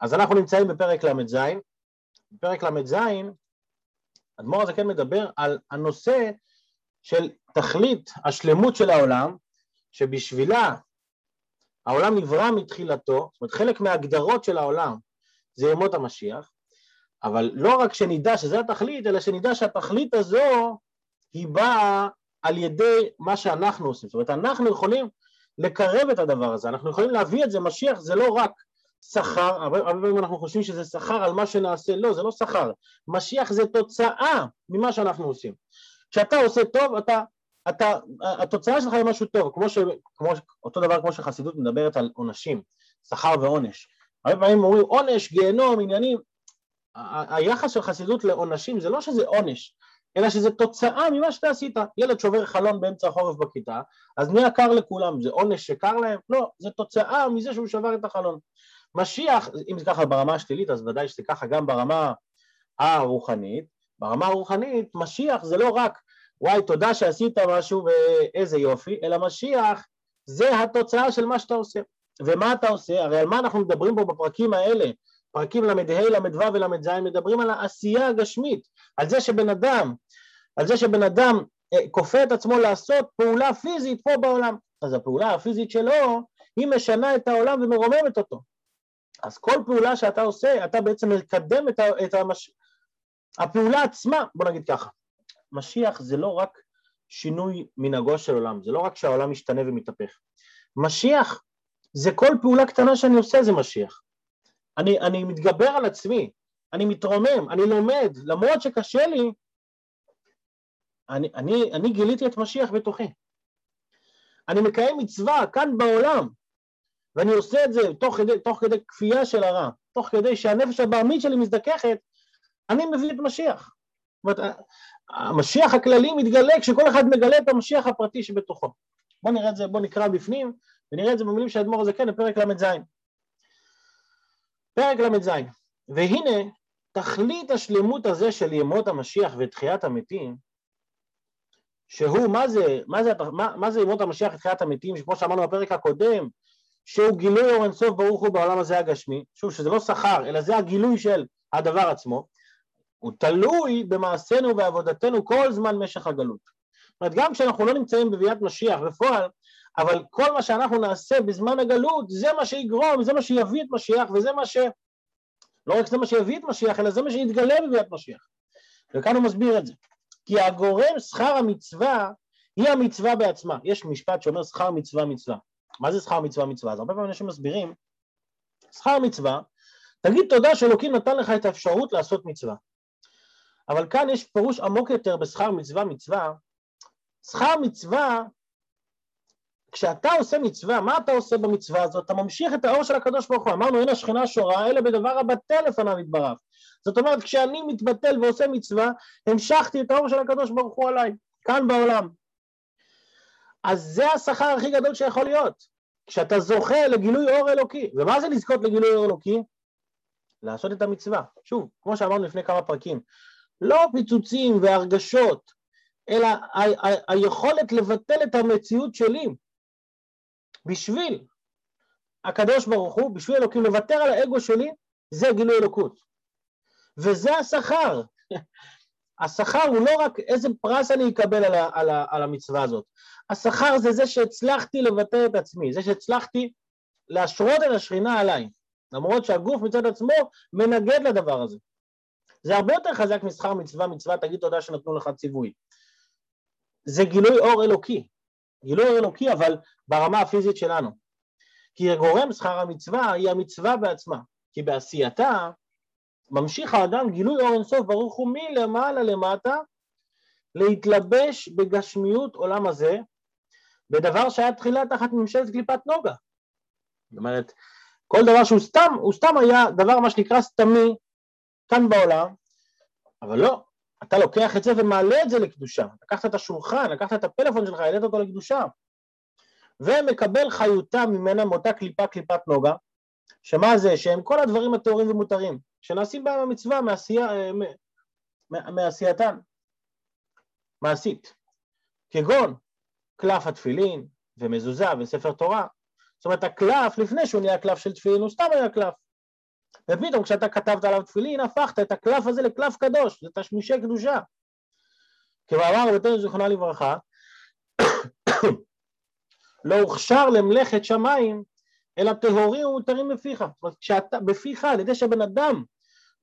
אז אנחנו נמצאים בפרק ל"ז, בפרק ל"ז, אדמו"ר הזה כן מדבר על הנושא של תכלית השלמות של העולם, שבשבילה העולם נברא מתחילתו, זאת אומרת חלק מההגדרות של העולם זה ימות המשיח, אבל לא רק שנדע שזה התכלית, אלא שנדע שהתכלית הזו היא באה על ידי מה שאנחנו עושים, זאת אומרת אנחנו יכולים לקרב את הדבר הזה, אנחנו יכולים להביא את זה, משיח זה לא רק שכר, הרבה פעמים אנחנו חושבים שזה שכר על מה שנעשה, לא, זה לא שכר, משיח זה תוצאה ממה שאנחנו עושים. כשאתה עושה טוב, אתה, אתה, התוצאה שלך היא משהו טוב, כמו ש, כמו, אותו דבר כמו שחסידות מדברת על עונשים, שכר ועונש. הרבה פעמים אומרים עונש, גיהנום, עניינים, היחס של חסידות לעונשים זה לא שזה עונש, אלא שזה תוצאה ממה שאתה עשית. ילד שובר חלון באמצע החורף בכיתה, אז נהיה קר לכולם, זה עונש שקר להם? לא, זה תוצאה מזה שהוא שבר את החלון. משיח, אם זה ככה ברמה השלילית, אז ודאי שזה ככה גם ברמה הרוחנית. ברמה הרוחנית, משיח זה לא רק וואי, תודה שעשית משהו ואיזה יופי, אלא משיח זה התוצאה של מה שאתה עושה. ומה אתה עושה? הרי על מה אנחנו מדברים פה בפרקים האלה? פרקים ל"ה, ל"ו ול"ז מדברים על העשייה הגשמית, על זה שבן אדם, על זה שבן אדם אה, כופה את עצמו לעשות פעולה פיזית פה בעולם. אז הפעולה הפיזית שלו, היא משנה את העולם ומרוממת אותו. אז כל פעולה שאתה עושה, אתה בעצם מקדם את, ה, את המש... הפעולה עצמה, בוא נגיד ככה, משיח זה לא רק שינוי מנהגו של עולם, זה לא רק שהעולם משתנה ומתהפך. משיח זה כל פעולה קטנה שאני עושה זה משיח. אני, אני מתגבר על עצמי, אני מתרומם, אני לומד, למרות שקשה לי, אני, אני, אני גיליתי את משיח בתוכי. אני מקיים מצווה כאן בעולם, ואני עושה את זה תוך כדי, תוך כדי כפייה של הרע, תוך כדי שהנפש הבעמית שלי מזדככת, אני מביא את משיח. זאת אומרת, המשיח הכללי מתגלה כשכל אחד מגלה את המשיח הפרטי שבתוכו. בואו נראה את זה, בואו נקרא בפנים, ונראה את זה במילים של האדמו"ר הזה כן בפרק ל"ז. פרק ל"ז, והנה תכלית השלמות הזה של ימות המשיח ותחיית המתים, שהוא, מה זה, מה זה, מה, מה זה ימות המשיח ותחיית המתים, שכמו שאמרנו בפרק הקודם, שהוא גילוי אור אינסוף ברוך הוא בעולם הזה הגשמי, שוב שזה לא שכר, אלא זה הגילוי של הדבר עצמו, הוא תלוי במעשינו ובעבודתנו כל זמן משך הגלות. זאת אומרת, גם כשאנחנו לא נמצאים בביאת משיח בפועל, אבל כל מה שאנחנו נעשה בזמן הגלות, זה מה שיגרום, זה מה שיביא את משיח, וזה מה ש... לא רק זה מה שיביא את משיח, אלא זה מה שיתגלה בביאת משיח. וכאן הוא מסביר את זה. כי הגורם שכר המצווה היא המצווה בעצמה. יש משפט שאומר שכר מצווה מצווה. מה זה שכר מצווה מצווה? אז הרבה פעמים אנשים מסבירים, שכר מצווה, תגיד תודה שאלוקים נתן לך את האפשרות לעשות מצווה. אבל כאן יש פירוש עמוק יותר בשכר מצווה מצווה. שכר מצווה, כשאתה עושה מצווה, מה אתה עושה במצווה הזאת? אתה ממשיך את האור של הקדוש ברוך הוא. אמרנו, אין השכינה שורה, אלא בדבר הבטל לפניו יתברך. זאת אומרת, כשאני מתבטל ועושה מצווה, המשכתי את האור של הקדוש ברוך הוא עליי, כאן בעולם. אז זה השכר הכי גדול שיכול להיות. כשאתה זוכה לגילוי אור אלוקי. ומה זה לזכות לגילוי אור אלוקי? לעשות את המצווה. שוב, כמו שאמרנו לפני כמה פרקים, לא פיצוצים והרגשות, אלא ה- ה- היכולת לבטל את המציאות שלי בשביל הקדוש ברוך הוא, בשביל אלוקים, לוותר על האגו שלי, זה גילוי אלוקות. וזה השכר. השכר הוא לא רק איזה פרס אני אקבל על, ה, על, ה, על המצווה הזאת, השכר זה זה שהצלחתי לבטא את עצמי, זה שהצלחתי להשרות את השכינה עליי, למרות שהגוף מצד עצמו מנגד לדבר הזה. זה הרבה יותר חזק משכר מצווה, מצווה תגיד תודה שנתנו לך ציווי. זה גילוי אור אלוקי, גילוי אור אלוקי אבל ברמה הפיזית שלנו. כי הגורם שכר המצווה היא המצווה בעצמה, כי בעשייתה ממשיך האדם גילוי אור אינסוף ברוך הוא מלמעלה למטה להתלבש בגשמיות עולם הזה, בדבר שהיה תחילה תחת ממשלת קליפת נוגה. זאת אומרת, כל דבר שהוא סתם, הוא סתם היה דבר מה שנקרא סתמי כאן בעולם, אבל לא, אתה לוקח את זה ומעלה את זה לקדושה. לקחת את השולחן, לקחת את הפלאפון שלך, העלית אותו לקדושה. ומקבל חיותה ממנה מאותה קליפה, קליפת נוגה, שמה זה? שהם כל הדברים הטהורים ומותרים, שנעשים בהם המצווה מעשייה, אה, מעשייתן, מעשית, כגון קלף התפילין ומזוזה וספר תורה. זאת אומרת, הקלף, לפני שהוא נהיה קלף של תפילין, הוא סתם היה קלף. ופתאום כשאתה כתבת עליו תפילין, הפכת את הקלף הזה לקלף קדוש, זה תשמישי קדושה. כמאמר רבתנו זיכרונה לברכה, לא הוכשר למלאכת שמיים, אלא טהורים ומותרים בפיך. זאת אומרת, כשאתה, בפיך, על ידי שהבן אדם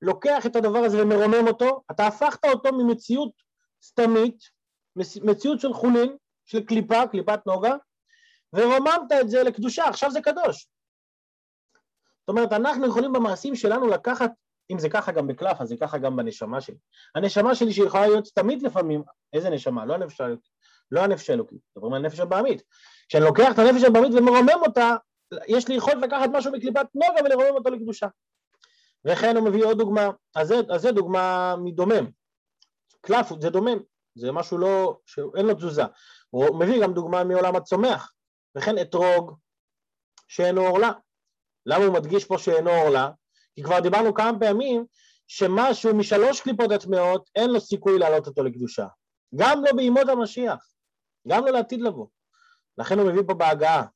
לוקח את הדבר הזה ומרומם אותו, אתה הפכת אותו ממציאות סתמית, מציאות של חולין, של קליפה, קליפת נוגה, ורוממת את זה לקדושה, עכשיו זה קדוש. זאת אומרת, אנחנו יכולים במעשים שלנו לקחת, אם זה ככה גם בקלף, אז זה ככה גם בנשמה שלי. הנשמה שלי שיכולה להיות סתמית לפעמים, איזה נשמה? לא הנפש, לא הנפש האלוקית, מדברים על הנפש הבעמית. כשאני לוקח את הנפש הבעמית ומרומם אותה, יש לי יכולת לקחת משהו מקליפת נוגה ולרומם אותו לקדושה. וכן הוא מביא עוד דוגמה, אז זה, אז זה דוגמה מדומם. קלף זה דומם, זה משהו לא, שאין לו תזוזה. הוא מביא גם דוגמה מעולם הצומח, וכן אתרוג שאינו עורלה. למה הוא מדגיש פה שאינו עורלה? כי כבר דיברנו כמה פעמים שמשהו משלוש קליפות הטמעות אין לו סיכוי להעלות אותו לקדושה. גם לא בימות המשיח, גם לא לעתיד לבוא. לכן הוא מביא פה בהגעה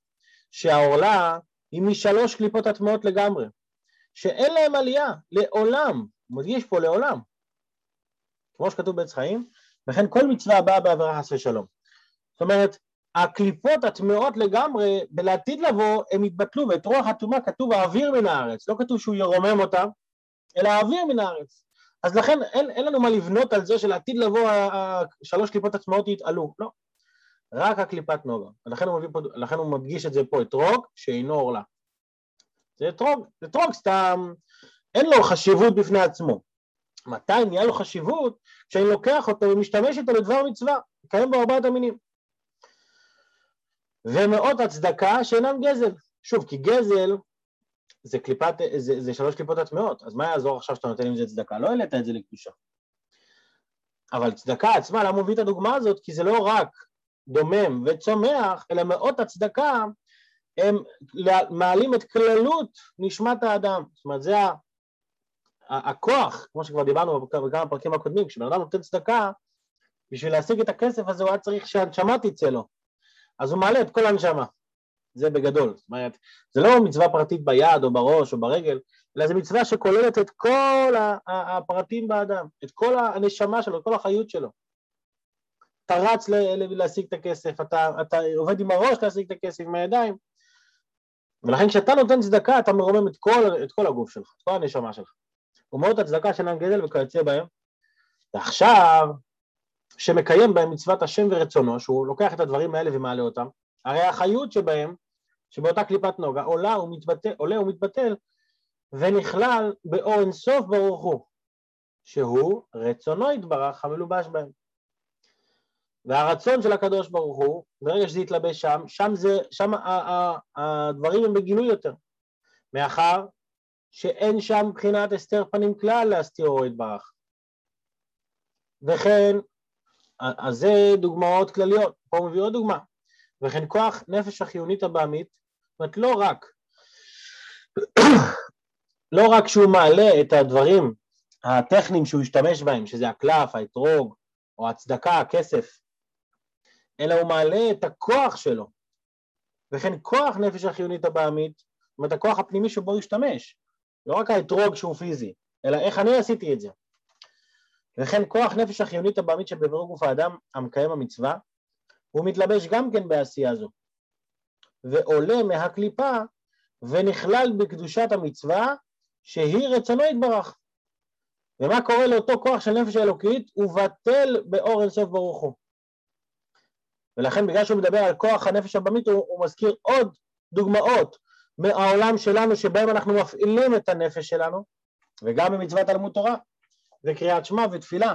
שהעורלה היא משלוש קליפות הטמעות לגמרי, שאין להם עלייה לעולם, הוא מדגיש פה לעולם, כמו שכתוב בעץ חיים, וכן כל מצווה הבאה בעבירה חס ושלום. זאת אומרת, הקליפות הטמעות לגמרי, בלעתיד לבוא, הם יתבטלו, ואת רוח הטומאה כתוב האוויר מן הארץ, לא כתוב שהוא ירומם אותה, אלא האוויר מן הארץ. אז לכן אין, אין לנו מה לבנות על זה שלעתיד לבוא השלוש קליפות הטמעות יתעלו, לא. רק הקליפת נוגה. לכן הוא, פה, הוא מדגיש את זה פה, אתרוג שאינו עורלה. זה אתרוג, אתרוג סתם, אין לו חשיבות בפני עצמו. מתי נהיה לו חשיבות? כשאני לוקח אותו ומשתמש איתו לדבר מצווה, קיים בו ארבעת המינים. ומאות הצדקה שאינם גזל. שוב, כי גזל זה, קליפת, זה, זה שלוש קליפות הטמעות, אז מה יעזור עכשיו שאתה נותן עם זה צדקה? לא העלית את זה לקדושה. אבל צדקה עצמה, למה הוא מביא את הדוגמה הזאת? כי זה לא רק דומם וצומח, אלא מאות הצדקה הם מעלים את כללות נשמת האדם. זאת אומרת, זה הכוח, כמו שכבר דיברנו בכמה פרקים הקודמים, כשבן אדם נותן צדקה, בשביל להשיג את הכסף הזה הוא היה צריך שהנשמה תצא לו. אז הוא מעלה את כל הנשמה. זה בגדול. זאת אומרת, זה לא מצווה פרטית ביד או בראש או ברגל, אלא זו מצווה שכוללת את כל הפרטים באדם, את כל הנשמה שלו, את כל החיות שלו. אתה רץ להשיג את הכסף, אתה, אתה עובד עם הראש להשיג את הכסף, עם הידיים, ולכן כשאתה נותן צדקה אתה מרומם את כל, את כל הגוף שלך, את כל הנשמה שלך. ומאות הצדקה שאינם גדל וכיוצא בהם. ועכשיו, שמקיים בהם מצוות השם ורצונו, שהוא לוקח את הדברים האלה ומעלה אותם, הרי החיות שבהם, שבאותה קליפת נוגה, עולה ומתבטל, עולה ומתבטל, ונכלל באור אינסוף ברוך הוא, שהוא רצונו יתברך המלובש בהם. והרצון של הקדוש ברוך הוא, ברגע שזה יתלבש שם, שם, זה, שם הדברים הם בגילוי יותר, מאחר שאין שם מבחינת הסתר פנים כלל להסתירו יתברך. וכן, אז זה דוגמאות כלליות, פה הוא מביא עוד דוגמה, וכן כוח נפש החיונית הבעמית, זאת אומרת לא רק, לא רק שהוא מעלה את הדברים הטכניים שהוא השתמש בהם, שזה הקלף, האתרוג, או הצדקה, הכסף, אלא הוא מעלה את הכוח שלו, וכן כוח נפש החיונית הבעמית, זאת אומרת הכוח הפנימי שבו הוא השתמש, לא רק האתרוג שהוא פיזי, אלא איך אני עשיתי את זה. וכן כוח נפש החיונית הבעמית שבעברו גוף האדם המקיים המצווה, הוא מתלבש גם כן בעשייה זו, ועולה מהקליפה ונכלל בקדושת המצווה שהיא רצונו יתברך. ומה קורה לאותו כוח של נפש האלוקית? הוא בטל באור אינסוף ברוך הוא. ולכן בגלל שהוא מדבר על כוח הנפש הבמית הוא, הוא מזכיר עוד דוגמאות מהעולם שלנו שבהם אנחנו מפעילים את הנפש שלנו וגם במצוות תלמוד תורה וקריאת שמע ותפילה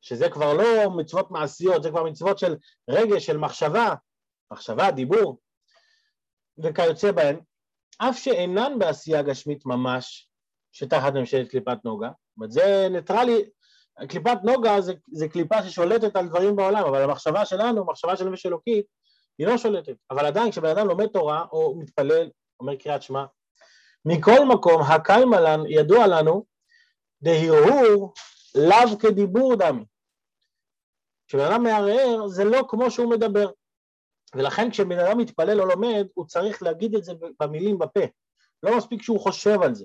שזה כבר לא מצוות מעשיות, זה כבר מצוות של רגש, של מחשבה, מחשבה, דיבור וכיוצא בהן, אף שאינן בעשייה גשמית ממש שתחת ממשלת קליפת נוגה, זאת אומרת זה ניטרלי, קליפת נוגה זה, זה קליפה ששולטת על דברים בעולם, אבל המחשבה שלנו, מחשבה של נפש אלוקית, היא לא שולטת. אבל עדיין כשבן אדם לומד תורה או מתפלל, אומר קריאת שמע, מכל מקום הקיימלן ידוע לנו דהרהור לאו כדיבור דמי. כשבן אדם מערער זה לא כמו שהוא מדבר. ולכן כשבן אדם מתפלל או לומד, הוא צריך להגיד את זה במילים בפה. לא מספיק שהוא חושב על זה.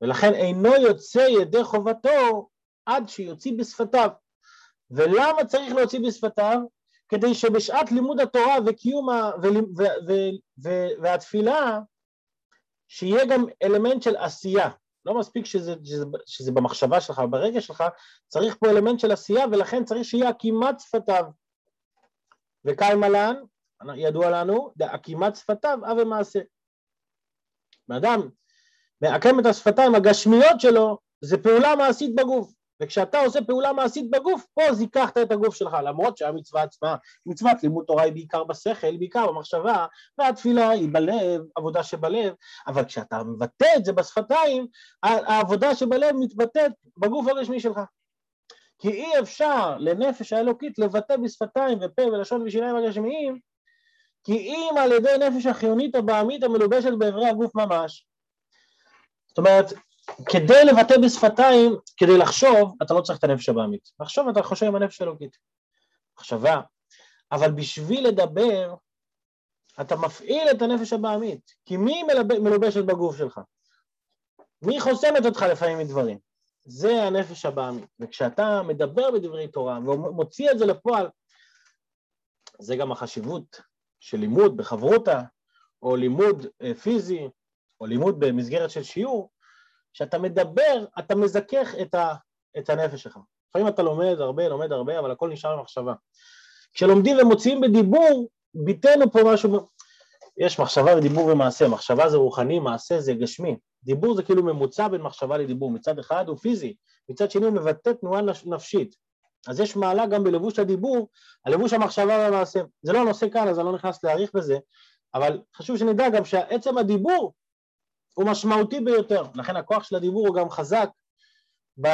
ולכן אינו יוצא ידי חובתו עד שיוציא בשפתיו. ולמה צריך להוציא בשפתיו? כדי שבשעת לימוד התורה וקיום ה... ו... ו... ו... ו... והתפילה, שיהיה גם אלמנט של עשייה. לא מספיק שזה, שזה, שזה במחשבה שלך, ברגע שלך, צריך פה אלמנט של עשייה, ולכן צריך שיהיה עקימת שפתיו. וקיימלן, ידוע לנו, עקימת שפתיו, אב ומעשה. אדם מעקם את השפתיים הגשמיות שלו, זה פעולה מעשית בגוף. וכשאתה עושה פעולה מעשית בגוף, פה זיככת את הגוף שלך, למרות שהמצווה עצמה, מצוות לימוד תורה היא בעיקר בשכל, בעיקר במחשבה, והתפילה היא בלב, עבודה שבלב, אבל כשאתה מבטא את זה בשפתיים, העבודה שבלב מתבטאת בגוף הרשמי שלך. כי אי אפשר לנפש האלוקית לבטא בשפתיים ופה ולשון ושיניים הגשמיים, כי אם על ידי נפש החיונית הבעמית המלובשת באיברי הגוף ממש. זאת אומרת, כדי לבטא בשפתיים, כדי לחשוב, אתה לא צריך את הנפש הבעמית. לחשוב אתה חושב עם הנפש האלוקית. מחשבה. אבל בשביל לדבר, אתה מפעיל את הנפש הבעמית. כי מי מלובשת בגוף שלך? מי חוסמת אותך לפעמים מדברים? זה הנפש הבעמית. וכשאתה מדבר בדברי תורה ומוציא את זה לפועל, זה גם החשיבות של לימוד בחברותה, או לימוד אה, פיזי, או לימוד במסגרת של שיעור, כשאתה מדבר, אתה מזכך את, ה, את הנפש שלך. לפעמים אתה לומד הרבה, לומד הרבה, אבל הכל נשאר במחשבה. כשלומדים ומוציאים בדיבור, ביטאנו פה משהו, יש מחשבה ודיבור ומעשה, מחשבה זה רוחני, מעשה זה גשמי. דיבור זה כאילו ממוצע בין מחשבה לדיבור, מצד אחד הוא פיזי, מצד שני הוא מבטא תנועה נפשית. אז יש מעלה גם בלבוש הדיבור, הלבוש המחשבה והמעשה. זה לא הנושא כאן, אז אני לא נכנס להאריך בזה, אבל חשוב שנדע גם שעצם הדיבור הוא משמעותי ביותר, לכן הכוח של הדיבור הוא גם חזק ב...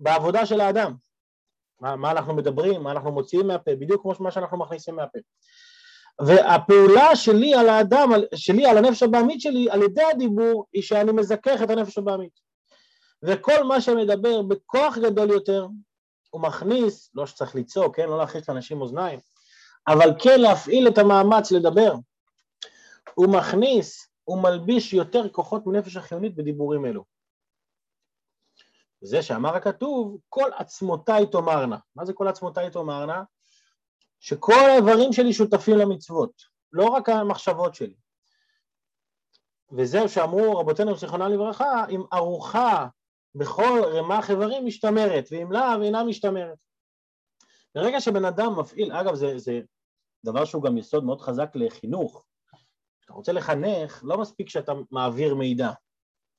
בעבודה של האדם. מה, מה אנחנו מדברים, מה אנחנו מוציאים מהפה, בדיוק כמו מה שאנחנו מכניסים מהפה. והפעולה שלי על האדם, שלי על הנפש הבעמית שלי, על ידי הדיבור, היא שאני מזכך את הנפש הבעמית. וכל מה שמדבר בכוח גדול יותר, הוא מכניס, לא שצריך לצעוק, כן, לא להכניס לאנשים אוזניים, אבל כן להפעיל את המאמץ לדבר. הוא מכניס הוא מלביש יותר כוחות מנפש החיונית בדיבורים אלו. זה שאמר הכתוב, כל עצמותיי תאמרנה. מה זה כל עצמותיי תאמרנה? שכל האיברים שלי שותפים למצוות, לא רק המחשבות שלי. וזהו שאמרו רבותינו זיכרונם לברכה, אם ארוחה בכל רמ"ח איברים משתמרת, ואם לאו אינה משתמרת. ברגע שבן אדם מפעיל, אגב זה, זה דבר שהוא גם יסוד מאוד חזק לחינוך, כשאתה רוצה לחנך, לא מספיק שאתה מעביר מידע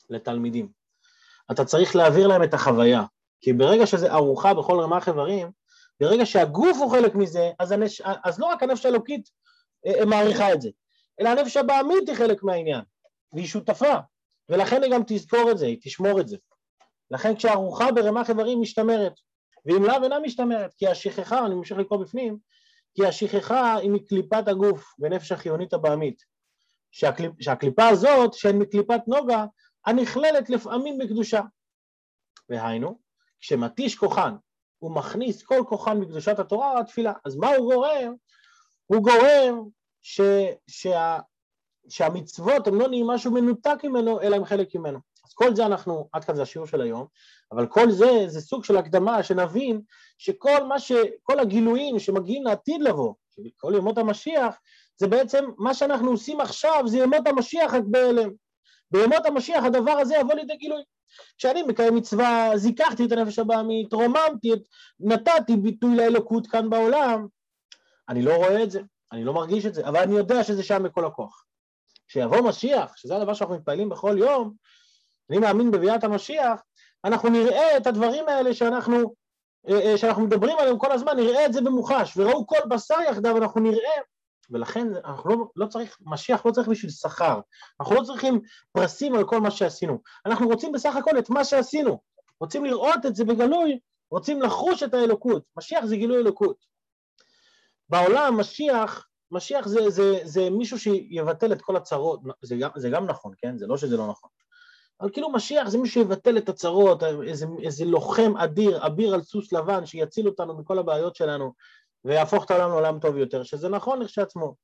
לתלמידים. אתה צריך להעביר להם את החוויה. כי ברגע שזה ארוחה בכל רמ"ח איברים, ברגע שהגוף הוא חלק מזה, אז, הנש... אז לא רק הנפש האלוקית אה, אה, מעריכה את זה, אלא הנפש הבעמית היא חלק מהעניין, והיא שותפה, ולכן היא גם תזכור את זה, היא תשמור את זה. לכן כשארוחה ברמ"ח איברים משתמרת, ואם לאו אינה משתמרת, כי השכחה, אני ממשיך לקרוא בפנים, כי השכחה היא מקליפת הגוף ונפש החיונית הבעמית. שהקליפ, שהקליפה הזאת, שהן מקליפת נוגה, הנכללת לפעמים בקדושה. והיינו, כשמתיש כוחן, הוא מכניס כל כוחן מקדושת התורה התפילה. אז מה הוא גורם? הוא גורם ש, שה, שהמצוות הן לא נהיים משהו מנותק ממנו, אלא הם חלק ממנו. אז כל זה אנחנו, עד כאן זה השיעור של היום, אבל כל זה, זה סוג של הקדמה, שנבין שכל מה ש... כל הגילויים שמגיעים לעתיד לבוא, כל ימות המשיח, זה בעצם מה שאנחנו עושים עכשיו, זה ימות המשיח רק בהלם. בימות המשיח הדבר הזה יבוא לידי גילוי. כשאני מקיים מצווה, זיככתי את הנפש הבעמית, רוממתי, את, נתתי ביטוי לאלוקות כאן בעולם, אני לא רואה את זה, אני לא מרגיש את זה, אבל אני יודע שזה שם בכל הכוח. כשיבוא משיח, שזה הדבר שאנחנו מתפעלים בכל יום, אני מאמין בביאת המשיח, אנחנו נראה את הדברים האלה שאנחנו, אה, אה, שאנחנו מדברים עליהם כל הזמן, נראה את זה במוחש, וראו כל בשר יחדיו, אנחנו נראה ולכן אנחנו לא, לא צריך, משיח לא צריך בשביל שכר, אנחנו לא צריכים פרסים על כל מה שעשינו, אנחנו רוצים בסך הכל את מה שעשינו, רוצים לראות את זה בגלוי, רוצים לחוש את האלוקות, משיח זה גילוי אלוקות. בעולם משיח, משיח זה, זה, זה מישהו שיבטל את כל הצרות, זה גם, זה גם נכון, כן? זה לא שזה לא נכון. אבל כאילו משיח זה מישהו שיבטל את הצרות, איזה, איזה לוחם אדיר, אביר על סוס לבן שיציל אותנו מכל הבעיות שלנו, ויהפוך את העולם לעולם טוב יותר, שזה נכון לכשעצמו.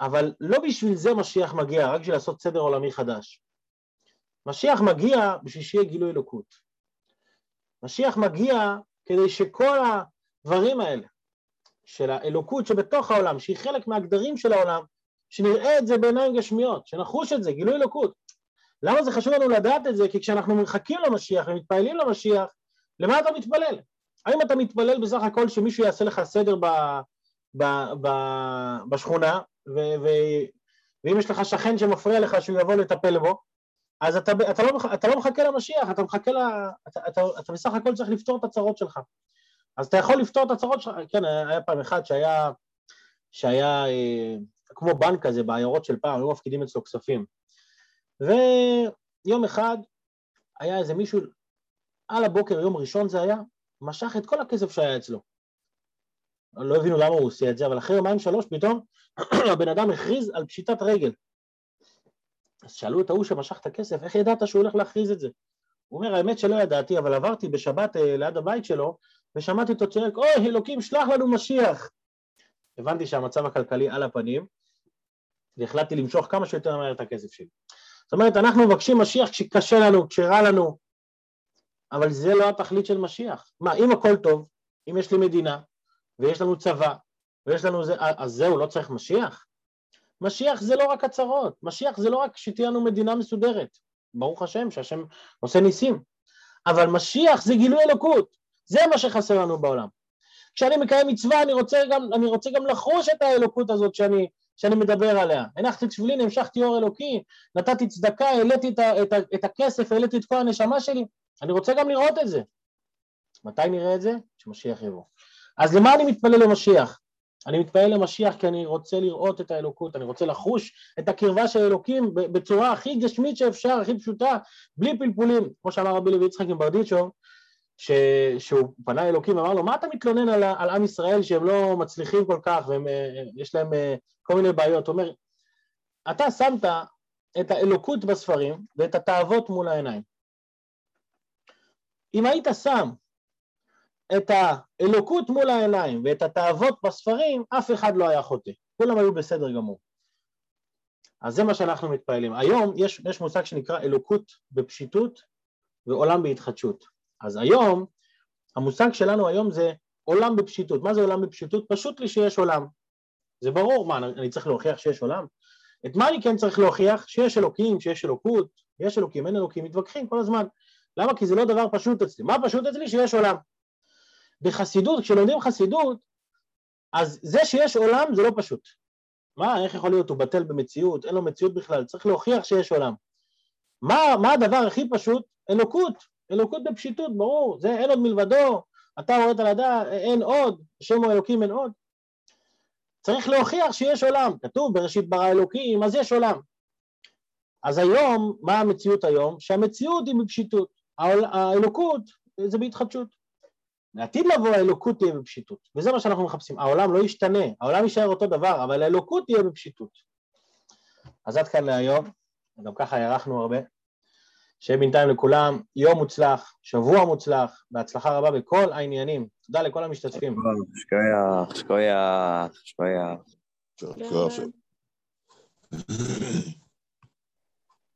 אבל לא בשביל זה משיח מגיע, רק בשביל לעשות סדר עולמי חדש. משיח מגיע בשביל שיהיה גילוי אלוקות. משיח מגיע כדי שכל הדברים האלה של האלוקות שבתוך העולם, שהיא חלק מהגדרים של העולם, שנראה את זה בעיניים גשמיות, שנחוש את זה, גילוי אלוקות. למה זה חשוב לנו לדעת את זה? כי כשאנחנו מחכים למשיח ומתפללים למשיח, למה אתה מתפלל? האם אתה מתפלל בסך הכל שמישהו יעשה לך סדר ב, ב, ב, בשכונה, ו, ו, ואם יש לך שכן שמפריע לך שהוא יבוא לטפל בו, אז אתה, אתה, לא, אתה לא מחכה למשיח, אתה מחכה ל... אתה, אתה, אתה בסך הכל צריך לפתור את הצרות שלך. אז אתה יכול לפתור את הצרות שלך, כן, היה פעם אחד שהיה, שהיה אה, כמו בנק כזה בעיירות של פעם, היו מפקידים אצלו כספים. ויום אחד היה איזה מישהו, על הבוקר, יום ראשון זה היה, משך את כל הכסף שהיה אצלו. לא הבינו למה הוא עושה את זה, אבל אחרי יומיים שלוש פתאום הבן אדם הכריז על פשיטת רגל. אז שאלו את ההוא שמשך את הכסף, איך ידעת שהוא הולך להכריז את זה? הוא אומר, האמת שלא ידעתי, אבל עברתי בשבת אה, ליד הבית שלו, ושמעתי אותו צועק, אוי, אלוקים, שלח לנו משיח. הבנתי שהמצב הכלכלי על הפנים, והחלטתי למשוך כמה שיותר מהר את הכסף שלי. זאת אומרת, אנחנו מבקשים משיח כשקשה לנו, כשרע לנו, אבל זה לא התכלית של משיח. מה, אם הכל טוב, אם יש לי מדינה, ויש לנו צבא, ויש לנו זה, אז זהו, לא צריך משיח? משיח זה לא רק הצהרות, משיח זה לא רק שתהיה לנו מדינה מסודרת, ברוך השם שהשם עושה ניסים, אבל משיח זה גילוי אלוקות, זה מה שחסר לנו בעולם. כשאני מקיים מצווה אני רוצה גם, אני רוצה גם לחוש את האלוקות הזאת שאני, שאני מדבר עליה. הנחתי תפילין, המשכתי אור אלוקי, נתתי צדקה, העליתי את, את, את הכסף, העליתי את כל הנשמה שלי, אני רוצה גם לראות את זה. מתי נראה את זה? כשמשיח יבוא. אז למה אני מתפלל למשיח? אני מתפעל למשיח כי אני רוצה לראות את האלוקות, אני רוצה לחוש את הקרבה של אלוקים בצורה הכי גשמית שאפשר, הכי פשוטה, בלי פלפולים, כמו שאמר רבי לוי יצחק עם ברדיצ'ו, שהוא פנה אלוקים ואמר לו, מה אתה מתלונן על, על עם ישראל שהם לא מצליחים כל כך ויש להם אה, כל מיני בעיות? הוא אומר, אתה שמת את האלוקות בספרים ואת התאוות מול העיניים. אם היית שם את האלוקות מול העיניים ואת התאוות בספרים, אף אחד לא היה חוטא. כולם היו בסדר גמור. אז זה מה שאנחנו מתפעלים. היום יש, יש מושג שנקרא אלוקות בפשיטות ועולם בהתחדשות. אז היום, המושג שלנו היום זה עולם בפשיטות. מה זה עולם בפשיטות? פשוט לי שיש עולם. זה ברור, מה, אני צריך להוכיח שיש עולם? את מה אני כן צריך להוכיח? שיש אלוקים, שיש אלוקות, יש אלוקים, אין אלוקים, מתווכחים כל הזמן. למה? כי זה לא דבר פשוט אצלי. מה פשוט אצלי? שיש עולם. בחסידות, כשלומדים חסידות, אז זה שיש עולם זה לא פשוט. מה, איך יכול להיות? הוא בטל במציאות, אין לו מציאות בכלל, צריך להוכיח שיש עולם. מה, מה הדבר הכי פשוט? אלוקות, אלוקות בפשיטות, ברור, זה אין עוד מלבדו, אתה רואה את הלדה, אין עוד, השם הוא אלוקים אין עוד. צריך להוכיח שיש עולם, כתוב בראשית ברא אלוקים, אז יש עולם. אז היום, מה המציאות היום? שהמציאות היא בפשיטות, האלוקות זה בהתחדשות. לעתיד לבוא האלוקות תהיה בפשיטות, וזה מה שאנחנו מחפשים. העולם לא ישתנה, העולם יישאר אותו דבר, אבל האלוקות תהיה בפשיטות. אז עד כאן להיום, גם ככה הארכנו הרבה. שיהיה בינתיים לכולם יום מוצלח, שבוע מוצלח, בהצלחה רבה בכל העניינים. תודה לכל המשתתפים. שכוייח, שכוייח, שכוייח.